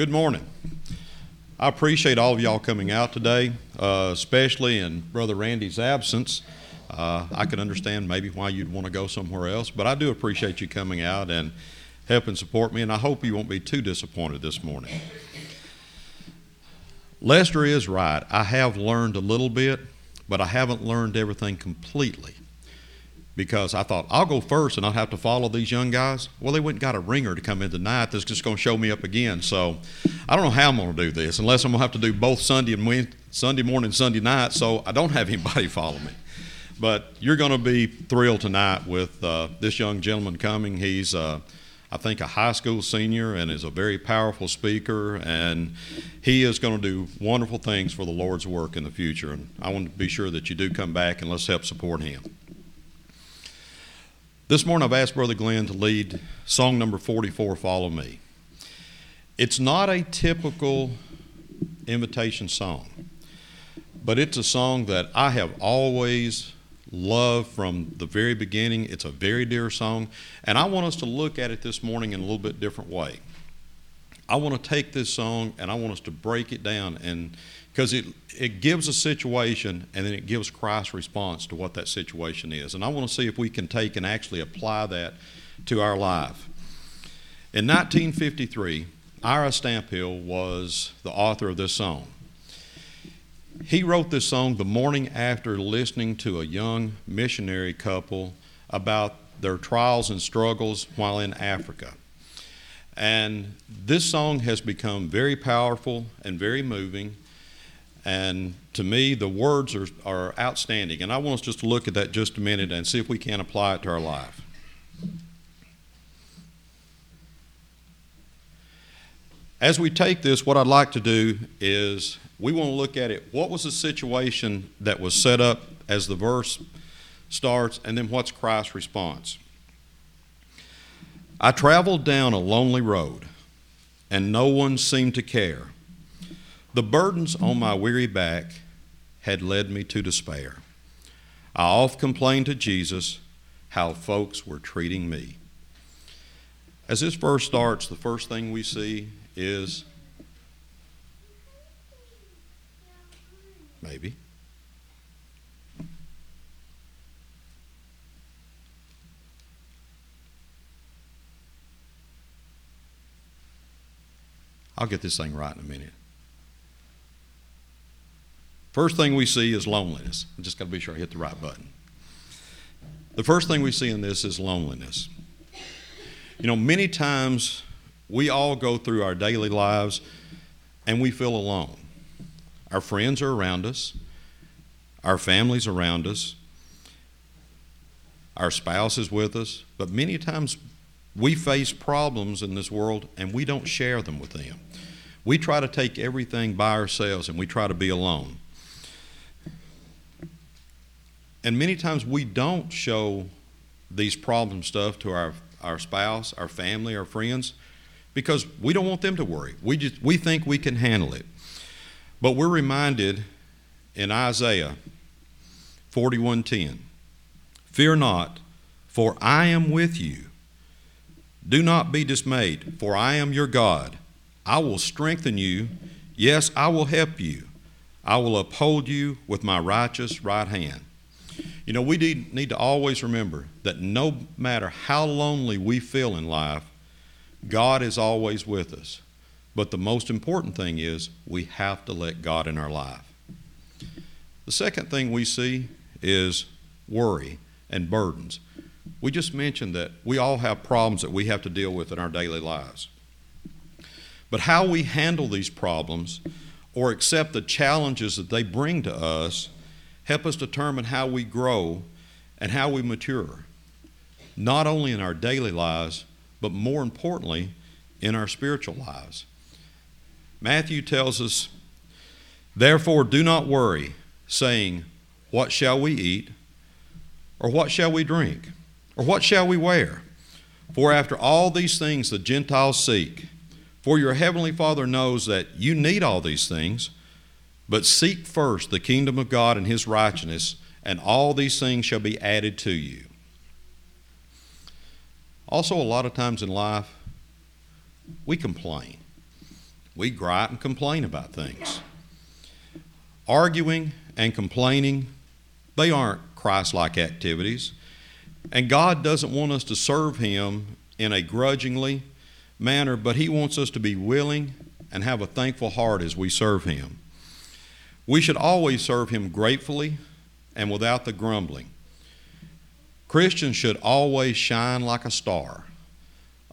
Good morning. I appreciate all of y'all coming out today, uh, especially in Brother Randy's absence. Uh, I can understand maybe why you'd want to go somewhere else, but I do appreciate you coming out and helping support me, and I hope you won't be too disappointed this morning. Lester is right. I have learned a little bit, but I haven't learned everything completely because I thought I'll go first and I'll have to follow these young guys. Well, they went and got a ringer to come in tonight that's just going to show me up again. So I don't know how I'm going to do this unless I'm going to have to do both Sunday and Wednesday, Sunday morning, Sunday night. So I don't have anybody follow me. But you're going to be thrilled tonight with uh, this young gentleman coming. He's uh, I think, a high school senior and is a very powerful speaker. And he is going to do wonderful things for the Lord's work in the future. And I want to be sure that you do come back and let's help support him. This morning I've asked Brother Glenn to lead song number 44, Follow Me. It's not a typical invitation song, but it's a song that I have always loved from the very beginning. It's a very dear song, and I want us to look at it this morning in a little bit different way. I want to take this song and I want us to break it down and because it, it gives a situation and then it gives Christ's response to what that situation is. And I want to see if we can take and actually apply that to our life. In 1953, Ira Stamphill was the author of this song. He wrote this song the morning after listening to a young missionary couple about their trials and struggles while in Africa. And this song has become very powerful and very moving. And to me, the words are, are outstanding. And I want us just to look at that just a minute and see if we can apply it to our life. As we take this, what I'd like to do is we want to look at it. What was the situation that was set up as the verse starts, and then what's Christ's response? I traveled down a lonely road, and no one seemed to care. The burdens on my weary back had led me to despair. I oft complained to Jesus how folks were treating me. As this verse starts, the first thing we see is maybe. I'll get this thing right in a minute. First thing we see is loneliness. I just got to be sure I hit the right button. The first thing we see in this is loneliness. You know, many times we all go through our daily lives and we feel alone. Our friends are around us, our families around us, our spouse is with us, but many times we face problems in this world and we don't share them with them. We try to take everything by ourselves and we try to be alone. And many times we don't show these problem stuff to our, our spouse, our family, our friends, because we don't want them to worry. We, just, we think we can handle it. But we're reminded in Isaiah 41:10, "Fear not, for I am with you. Do not be dismayed, for I am your God. I will strengthen you. Yes, I will help you. I will uphold you with my righteous right hand." You know, we need, need to always remember that no matter how lonely we feel in life, God is always with us. But the most important thing is we have to let God in our life. The second thing we see is worry and burdens. We just mentioned that we all have problems that we have to deal with in our daily lives. But how we handle these problems or accept the challenges that they bring to us help us determine how we grow and how we mature, not only in our daily lives, but more importantly, in our spiritual lives. Matthew tells us, Therefore, do not worry, saying, What shall we eat? Or what shall we drink? Or what shall we wear? For after all these things the Gentiles seek. For your heavenly Father knows that you need all these things. But seek first the kingdom of God and his righteousness, and all these things shall be added to you. Also, a lot of times in life, we complain. We gripe and complain about things. Arguing and complaining, they aren't Christ like activities. And God doesn't want us to serve Him in a grudgingly manner, but He wants us to be willing and have a thankful heart as we serve Him. We should always serve Him gratefully and without the grumbling. Christians should always shine like a star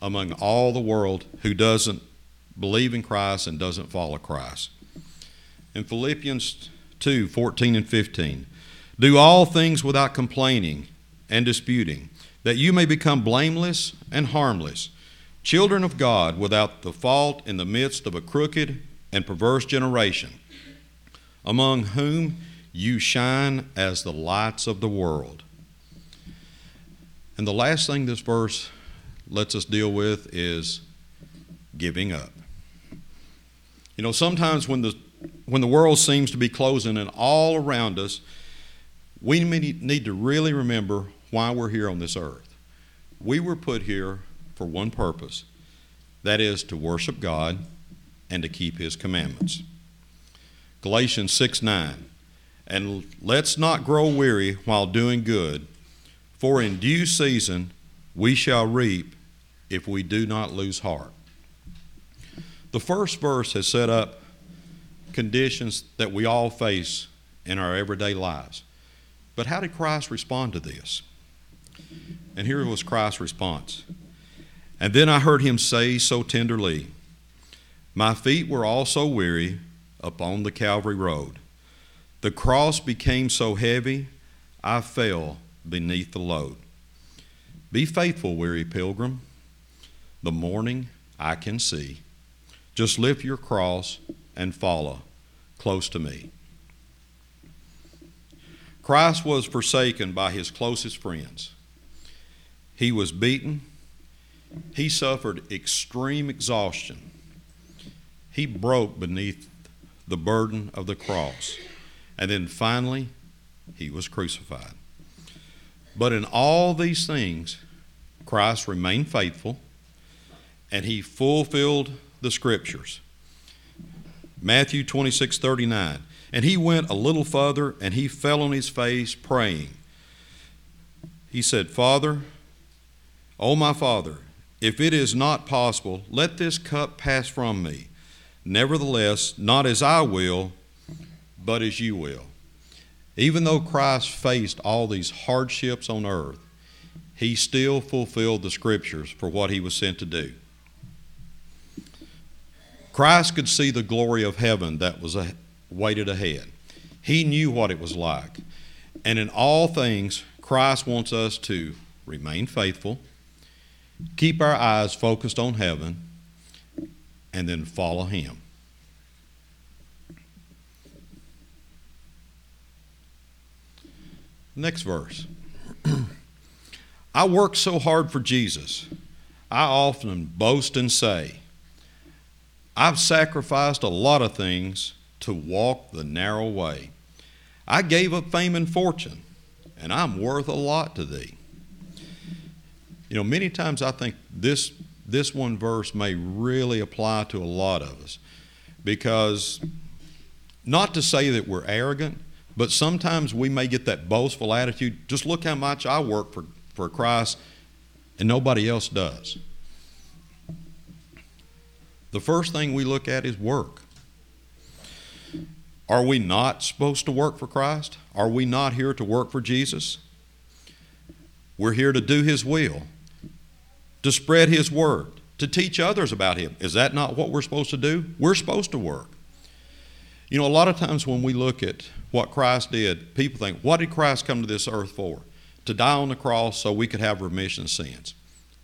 among all the world who doesn't believe in Christ and doesn't follow Christ. In Philippians 2 14 and 15, do all things without complaining and disputing, that you may become blameless and harmless, children of God without the fault in the midst of a crooked and perverse generation, among whom you shine as the lights of the world. And the last thing this verse lets us deal with is giving up. You know, sometimes when the when the world seems to be closing in all around us, we need to really remember why we're here on this earth. We were put here for one purpose that is, to worship God and to keep His commandments. Galatians 6 9. And let's not grow weary while doing good, for in due season we shall reap if we do not lose heart. The first verse has set up conditions that we all face in our everyday lives. But how did Christ respond to this? And here was Christ's response. And then I heard him say so tenderly, My feet were also weary upon the Calvary road. The cross became so heavy, I fell beneath the load. Be faithful, weary pilgrim. The morning I can see. Just lift your cross and follow close to me. Christ was forsaken by his closest friends. He was beaten. He suffered extreme exhaustion. He broke beneath the burden of the cross. And then finally, he was crucified. But in all these things, Christ remained faithful and he fulfilled the scriptures. Matthew 26 39. And he went a little further and he fell on his face praying. He said, Father, O my Father, if it is not possible, let this cup pass from me. Nevertheless, not as I will, but as you will. Even though Christ faced all these hardships on earth, he still fulfilled the scriptures for what he was sent to do. Christ could see the glory of heaven that was waited ahead. He knew what it was like. And in all things, Christ wants us to remain faithful, keep our eyes focused on heaven, and then follow Him. Next verse. I work so hard for Jesus. I often boast and say, I've sacrificed a lot of things to walk the narrow way. I gave up fame and fortune, and I'm worth a lot to thee. You know, many times I think this, this one verse may really apply to a lot of us because not to say that we're arrogant, but sometimes we may get that boastful attitude just look how much I work for, for Christ and nobody else does. The first thing we look at is work. Are we not supposed to work for Christ? Are we not here to work for Jesus? We're here to do His will, to spread His word, to teach others about Him. Is that not what we're supposed to do? We're supposed to work. You know, a lot of times when we look at what Christ did, people think, what did Christ come to this earth for? To die on the cross so we could have remission of sins.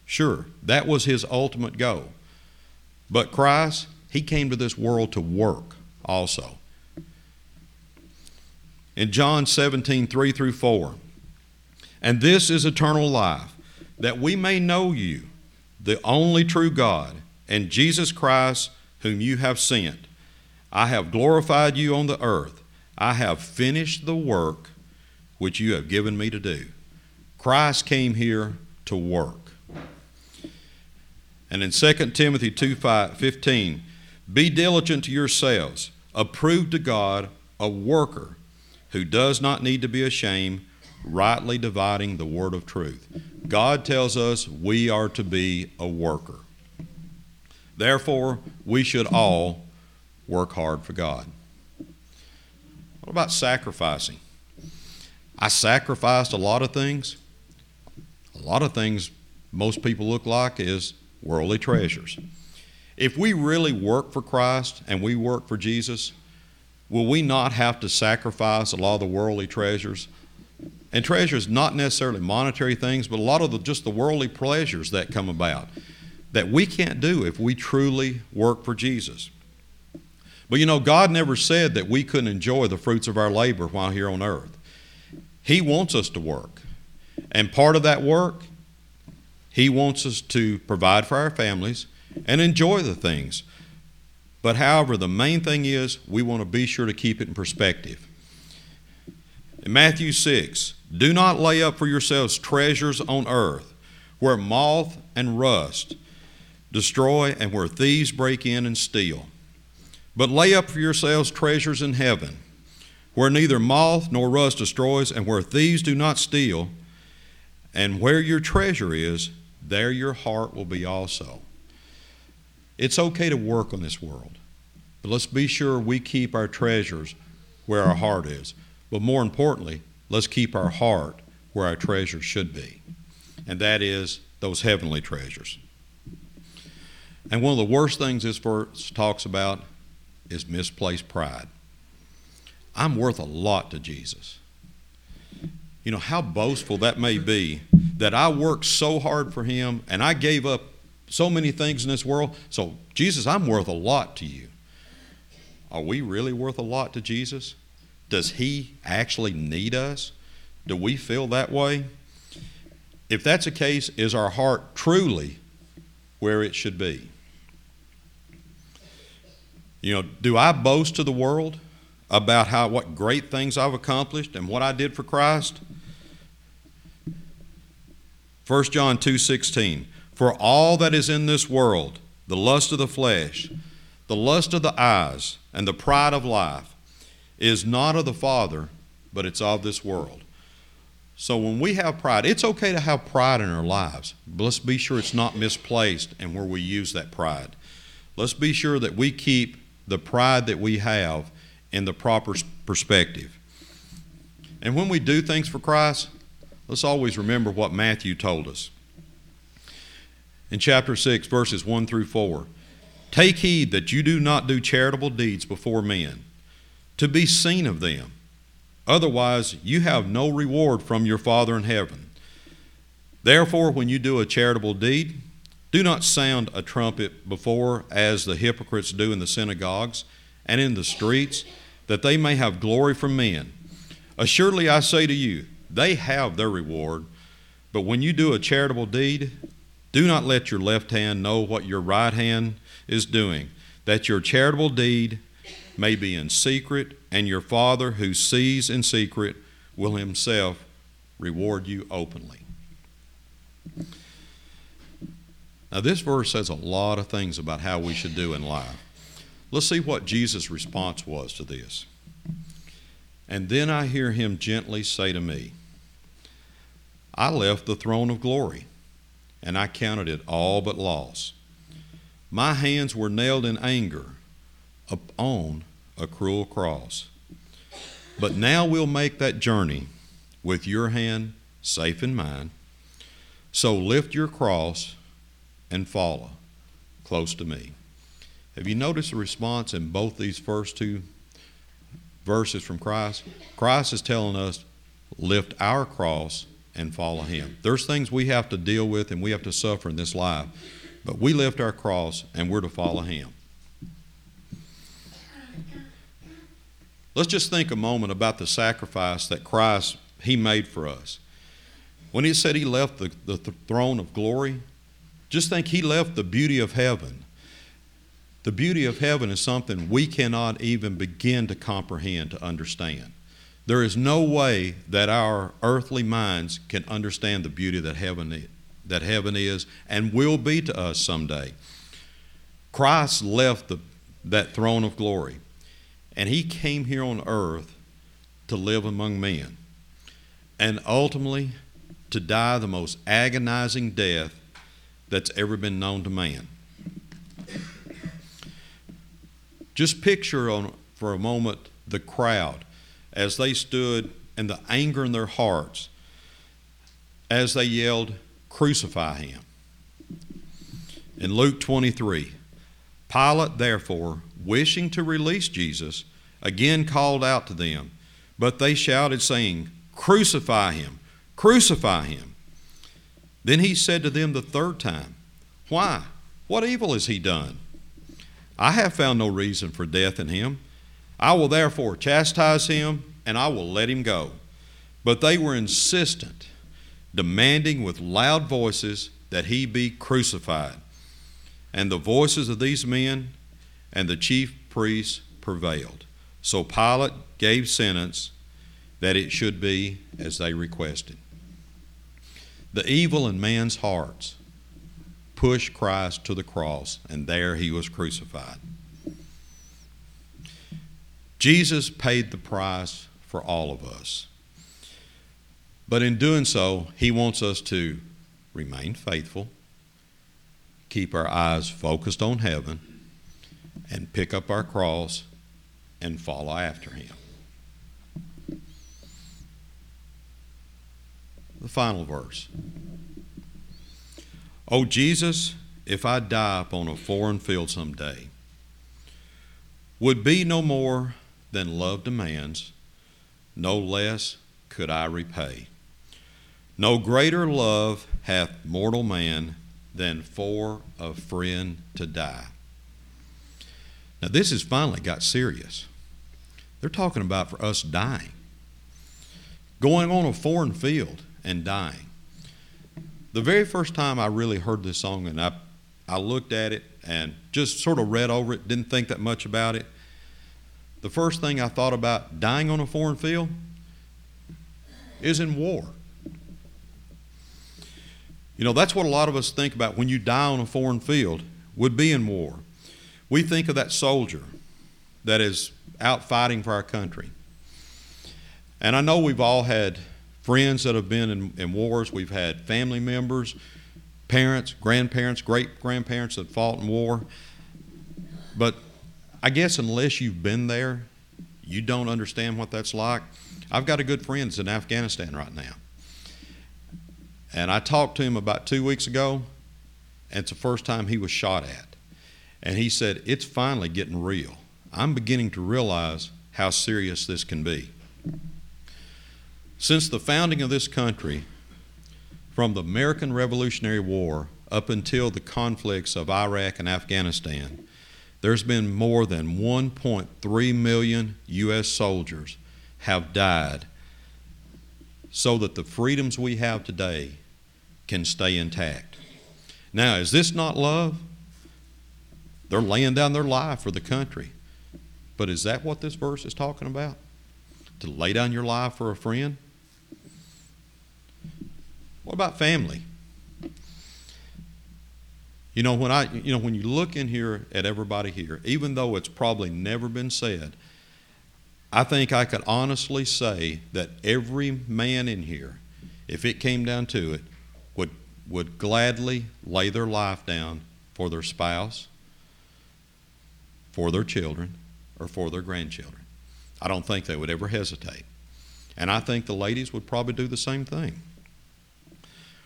Sure, that was His ultimate goal. But Christ, He came to this world to work also. In John 17, 3 through 4, and this is eternal life, that we may know you, the only true God, and Jesus Christ, whom you have sent. I have glorified you on the earth. I have finished the work which you have given me to do. Christ came here to work. And in 2 Timothy 2 5, 15, Be diligent to yourselves, approved to God, a worker who does not need to be ashamed, rightly dividing the word of truth. God tells us we are to be a worker. Therefore, we should all work hard for God. What about sacrificing? I sacrificed a lot of things. A lot of things most people look like is worldly treasures. If we really work for Christ and we work for Jesus, will we not have to sacrifice a lot of the worldly treasures? And treasures, not necessarily monetary things, but a lot of the, just the worldly pleasures that come about that we can't do if we truly work for Jesus. But you know, God never said that we couldn't enjoy the fruits of our labor while here on earth. He wants us to work. And part of that work, He wants us to provide for our families and enjoy the things. But however, the main thing is we want to be sure to keep it in perspective. In Matthew 6, do not lay up for yourselves treasures on earth where moth and rust destroy and where thieves break in and steal. But lay up for yourselves treasures in heaven where neither moth nor rust destroys and where thieves do not steal. And where your treasure is, there your heart will be also. It's okay to work on this world, but let's be sure we keep our treasures where our heart is. But more importantly, let's keep our heart where our treasure should be, and that is those heavenly treasures. And one of the worst things this verse talks about is misplaced pride. I'm worth a lot to Jesus. You know, how boastful that may be that I worked so hard for him and I gave up so many things in this world. So, Jesus, I'm worth a lot to you. Are we really worth a lot to Jesus? Does he actually need us? Do we feel that way? If that's the case, is our heart truly where it should be? You know, do I boast to the world about how what great things I've accomplished and what I did for Christ? 1 John 2:16 For all that is in this world, the lust of the flesh, the lust of the eyes, and the pride of life is not of the Father, but it's of this world. So when we have pride, it's okay to have pride in our lives, but let's be sure it's not misplaced and where we use that pride. Let's be sure that we keep the pride that we have in the proper perspective. And when we do things for Christ, let's always remember what Matthew told us. In chapter 6, verses 1 through 4 Take heed that you do not do charitable deeds before men, to be seen of them. Otherwise, you have no reward from your Father in heaven. Therefore, when you do a charitable deed, do not sound a trumpet before, as the hypocrites do in the synagogues and in the streets, that they may have glory from men. Assuredly, I say to you, they have their reward. But when you do a charitable deed, do not let your left hand know what your right hand is doing, that your charitable deed may be in secret, and your Father who sees in secret will himself reward you openly. Now, this verse says a lot of things about how we should do in life. Let's see what Jesus' response was to this. And then I hear him gently say to me, I left the throne of glory, and I counted it all but loss. My hands were nailed in anger upon a cruel cross. But now we'll make that journey with your hand safe in mine. So lift your cross and follow close to me. Have you noticed the response in both these first two verses from Christ? Christ is telling us, lift our cross and follow Him. There's things we have to deal with and we have to suffer in this life, but we lift our cross and we're to follow Him. Let's just think a moment about the sacrifice that Christ He made for us. When He said He left the, the throne of glory just think he left the beauty of heaven. The beauty of heaven is something we cannot even begin to comprehend, to understand. There is no way that our earthly minds can understand the beauty that heaven that heaven is and will be to us someday. Christ left the, that throne of glory. And he came here on earth to live among men and ultimately to die the most agonizing death that's ever been known to man. Just picture on, for a moment the crowd as they stood and the anger in their hearts as they yelled, Crucify him. In Luke 23, Pilate, therefore, wishing to release Jesus, again called out to them, but they shouted, saying, Crucify him! Crucify him! Then he said to them the third time, Why? What evil has he done? I have found no reason for death in him. I will therefore chastise him, and I will let him go. But they were insistent, demanding with loud voices that he be crucified. And the voices of these men and the chief priests prevailed. So Pilate gave sentence that it should be as they requested. The evil in man's hearts pushed Christ to the cross, and there he was crucified. Jesus paid the price for all of us. But in doing so, he wants us to remain faithful, keep our eyes focused on heaven, and pick up our cross and follow after him. The final verse. Oh, Jesus, if I die upon a foreign field someday, would be no more than love demands, no less could I repay. No greater love hath mortal man than for a friend to die. Now, this has finally got serious. They're talking about for us dying, going on a foreign field and dying. The very first time I really heard this song, and I, I looked at it and just sort of read over it, didn't think that much about it. The first thing I thought about dying on a foreign field is in war. You know, that's what a lot of us think about when you die on a foreign field, would be in war. We think of that soldier that is out fighting for our country. And I know we've all had friends that have been in, in wars, we've had family members, parents, grandparents, great grandparents that fought in war. But I guess unless you've been there, you don't understand what that's like. I've got a good friend that's in Afghanistan right now. And I talked to him about two weeks ago, and it's the first time he was shot at. And he said, It's finally getting real. I'm beginning to realize how serious this can be. Since the founding of this country, from the American Revolutionary War up until the conflicts of Iraq and Afghanistan, there's been more than 1.3 million U.S. soldiers have died so that the freedoms we have today can stay intact. Now, is this not love? They're laying down their life for the country. But is that what this verse is talking about? To lay down your life for a friend? What about family? You know, when I you know when you look in here at everybody here, even though it's probably never been said, I think I could honestly say that every man in here, if it came down to it, would would gladly lay their life down for their spouse, for their children, or for their grandchildren. I don't think they would ever hesitate. And I think the ladies would probably do the same thing.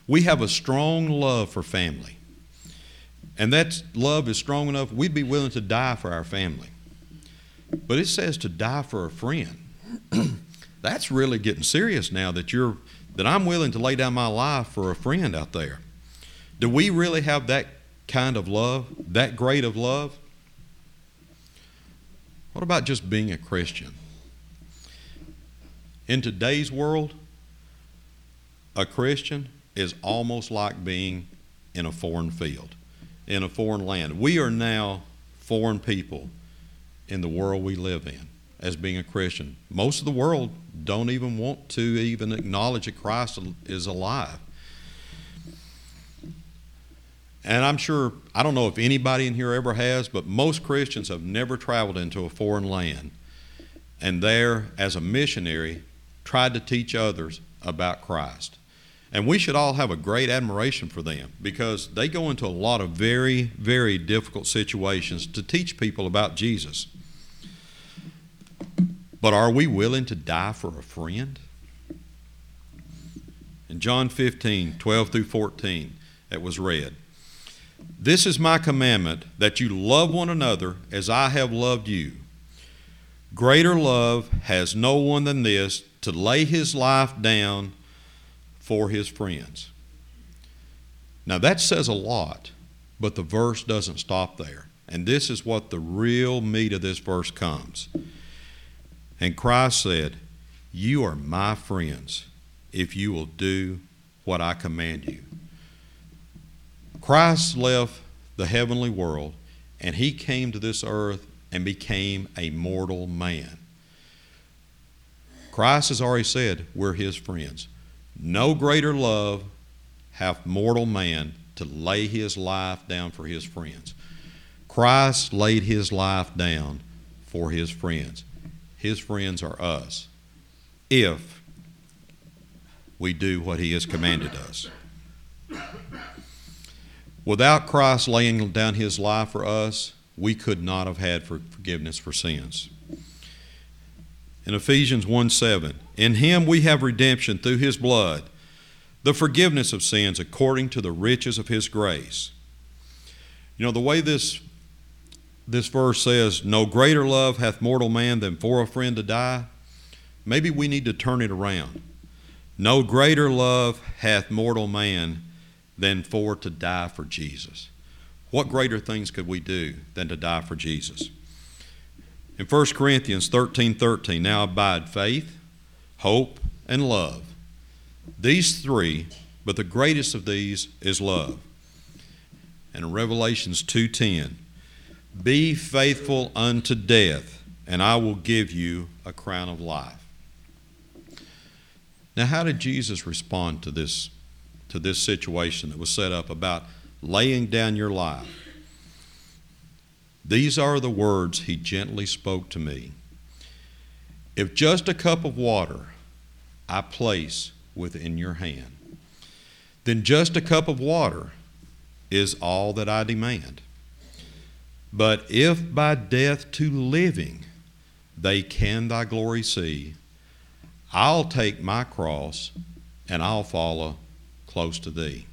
We have a strong love for family. And that love is strong enough, we'd be willing to die for our family. But it says to die for a friend. That's really getting serious now that you're that I'm willing to lay down my life for a friend out there. Do we really have that kind of love, that great of love? What about just being a Christian? In today's world, a Christian is almost like being in a foreign field, in a foreign land. We are now foreign people in the world we live in as being a Christian. Most of the world don't even want to even acknowledge that Christ is alive. And I'm sure, I don't know if anybody in here ever has, but most Christians have never traveled into a foreign land and there, as a missionary, tried to teach others about Christ. And we should all have a great admiration for them because they go into a lot of very, very difficult situations to teach people about Jesus. But are we willing to die for a friend? In John 15, 12 through 14, it was read This is my commandment that you love one another as I have loved you. Greater love has no one than this to lay his life down for his friends. Now that says a lot, but the verse doesn't stop there. And this is what the real meat of this verse comes. And Christ said, You are my friends if you will do what I command you. Christ left the heavenly world and he came to this earth and became a mortal man. Christ has already said we're his friends. No greater love hath mortal man to lay his life down for his friends. Christ laid his life down for his friends. His friends are us if we do what he has commanded us. Without Christ laying down his life for us, we could not have had forgiveness for sins. In Ephesians 1 7, in him we have redemption through his blood, the forgiveness of sins according to the riches of his grace. You know, the way this, this verse says, No greater love hath mortal man than for a friend to die, maybe we need to turn it around. No greater love hath mortal man than for to die for Jesus. What greater things could we do than to die for Jesus? In 1 Corinthians 13 13, now abide faith, hope, and love. These three, but the greatest of these is love. And in Revelations 2:10, be faithful unto death, and I will give you a crown of life. Now, how did Jesus respond to this, to this situation that was set up about laying down your life. These are the words he gently spoke to me. If just a cup of water I place within your hand, then just a cup of water is all that I demand. But if by death to living they can thy glory see, I'll take my cross and I'll follow close to thee.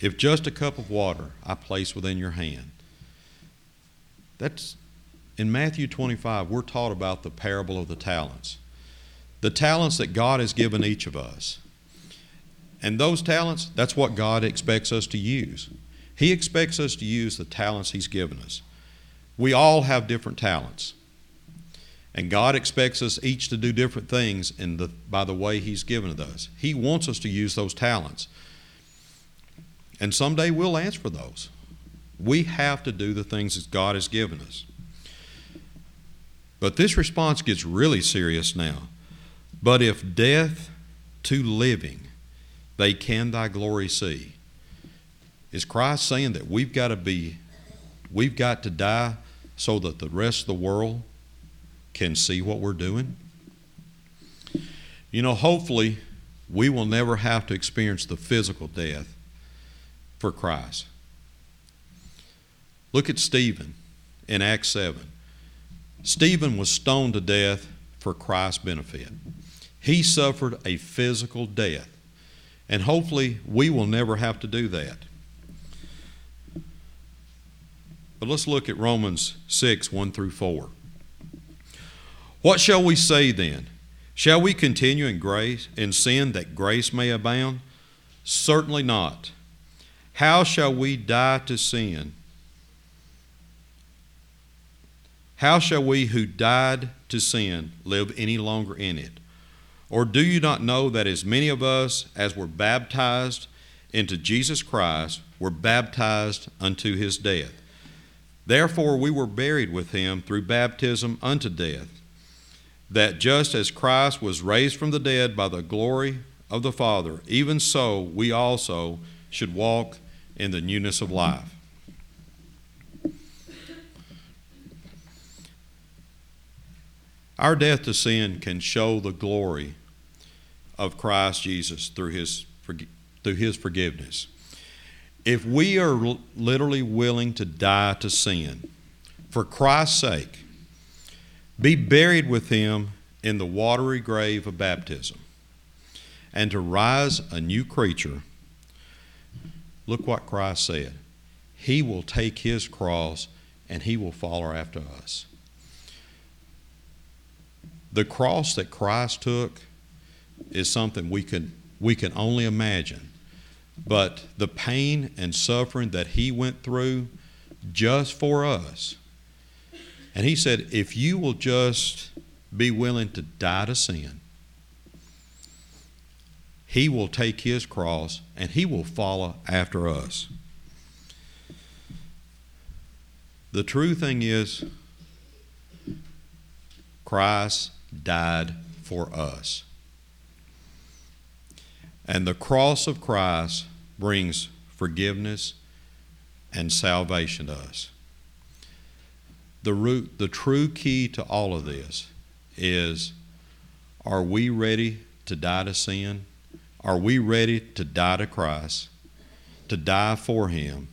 If just a cup of water I place within your hand. That's in Matthew 25, we're taught about the parable of the talents. The talents that God has given each of us. And those talents, that's what God expects us to use. He expects us to use the talents He's given us. We all have different talents. And God expects us each to do different things in the, by the way He's given us. He wants us to use those talents. And someday we'll answer for those. We have to do the things that God has given us. But this response gets really serious now. But if death to living, they can thy glory see. Is Christ saying that we've got to be, we've got to die so that the rest of the world can see what we're doing? You know, hopefully, we will never have to experience the physical death for Christ. Look at Stephen in Acts 7. Stephen was stoned to death for Christ's benefit. He suffered a physical death. And hopefully, we will never have to do that. But let's look at Romans 6 1 through 4. What shall we say then? Shall we continue in grace in sin that grace may abound? Certainly not. How shall we die to sin? How shall we who died to sin live any longer in it? Or do you not know that as many of us as were baptized into Jesus Christ were baptized unto his death? Therefore we were buried with him through baptism unto death, that just as Christ was raised from the dead by the glory of the Father, even so we also should walk in the newness of life. Our death to sin can show the glory of Christ Jesus through his, through his forgiveness. If we are literally willing to die to sin for Christ's sake, be buried with him in the watery grave of baptism, and to rise a new creature, look what Christ said. He will take his cross and he will follow after us. The cross that Christ took is something we can, we can only imagine. But the pain and suffering that he went through just for us. And he said, if you will just be willing to die to sin, he will take his cross and he will follow after us. The true thing is, Christ died for us. And the cross of Christ brings forgiveness and salvation to us. The, root, the true key to all of this is are we ready to die to sin? Are we ready to die to Christ, to die for Him?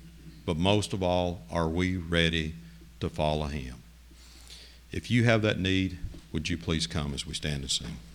But most of all, are we ready to follow Him? If you have that need, would you please come as we stand and sing?